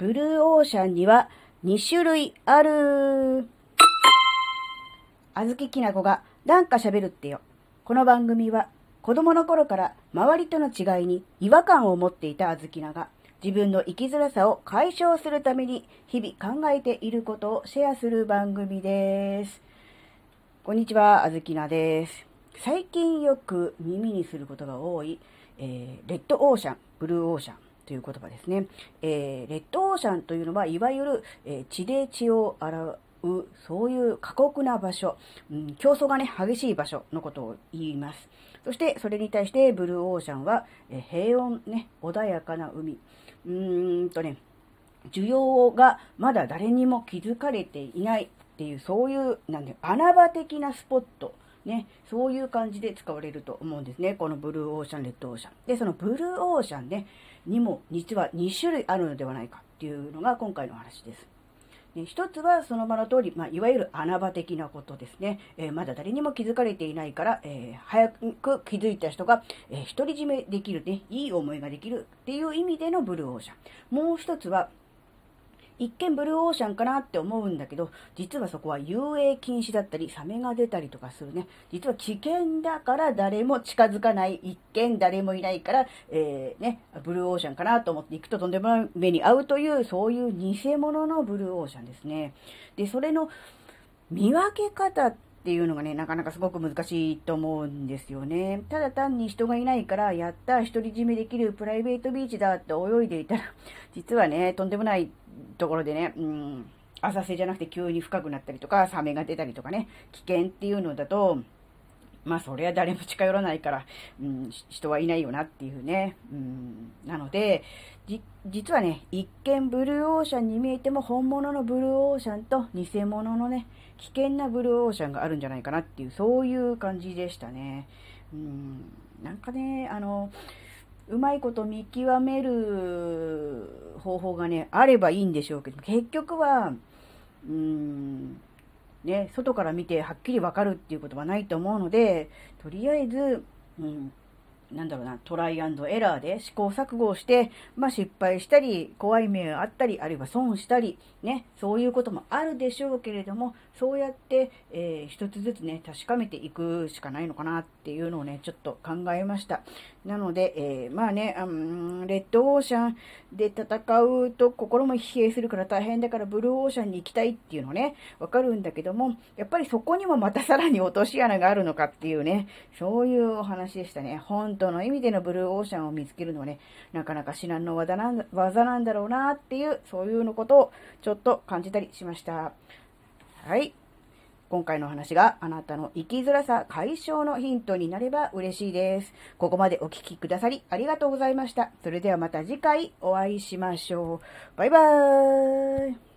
ブルーオーシャンには2種類ある。あずききなこがなんか喋るってよ。この番組は子供の頃から周りとの違いに違和感を持っていたあずきなが自分の生きづらさを解消するために日々考えていることをシェアする番組です。こんにちは、あずきなです。最近よく耳にすることが多い、えー、レッドオーシャン、ブルーオーシャンという言葉ですね。えー、レッドオーシャンというのは、いわゆる、えー、血で血を洗う、そういう過酷な場所、うん、競争がね、激しい場所のことを言います。そして、それに対して、ブルーオーシャンは、え平穏ね、穏やかな海。うーんとね、需要がまだ誰にも気づかれていないっていう、そういう、なんで、穴場的なスポット。ね、そういう感じで使われると思うんですね。このブルーオーシャン、レッドオーシャン。で、そのブルーオーシャンね、にも実は2種類あるのではないかっていうのが今回の話です。で一つはその場の通り、まあ、いわゆる穴場的なことですね。えー、まだ誰にも気づかれていないから、えー、早く気づいた人が、えー、独り占めできるね、いい思いができるっていう意味でのブルーオーシャン。もう一つは、一見ブルーオーシャンかなって思うんだけど、実はそこは遊泳禁止だったり、サメが出たりとかするね。実は危険だから誰も近づかない。一見誰もいないから、えー、ね、ブルーオーシャンかなと思って行くととんでもない目に遭うという、そういう偽物のブルーオーシャンですね。で、それの見分け方ってっていうのがね、なかなかすごく難しいと思うんですよね。ただ単に人がいないから、やった独り占めできるプライベートビーチだって泳いでいたら、実はね、とんでもないところでね、うん、浅瀬じゃなくて急に深くなったりとか、サメが出たりとかね、危険っていうのだと、まあそれは誰も近寄らないから、うん、人はいないよなっていうね。うん、なので、実はね、一見ブルーオーシャンに見えても本物のブルーオーシャンと偽物のね、危険なブルーオーシャンがあるんじゃないかなっていう、そういう感じでしたね。うん、なんかね、あの、うまいこと見極める方法がね、あればいいんでしょうけど、結局は、うーん、ね、外から見てはっきりわかるっていうことはないと思うので、とりあえず、うん、なんだろうな、トライアンドエラーで試行錯誤をして、まあ失敗したり、怖い目があったり、あるいは損したり、ね、そういうこともあるでしょうけれども、そうやって、えー、一つずつね、確かめていくしかないのかなっていうのをね、ちょっと考えました。なので、えー、まあね、うん、レッドオーシャンで戦うと心も疲弊するから大変だからブルーオーシャンに行きたいっていうのね、わかるんだけども、やっぱりそこにもまたさらに落とし穴があるのかっていうね、そういうお話でしたね。本当の意味でのブルーオーシャンを見つけるのはね、なかなか至難の技なん技なんだろうなっていう、そういうのことをちょっと感じたりしました。はい。今回の話があなたの生きづらさ解消のヒントになれば嬉しいです。ここまでお聴きくださりありがとうございました。それではまた次回お会いしましょう。バイバーイ。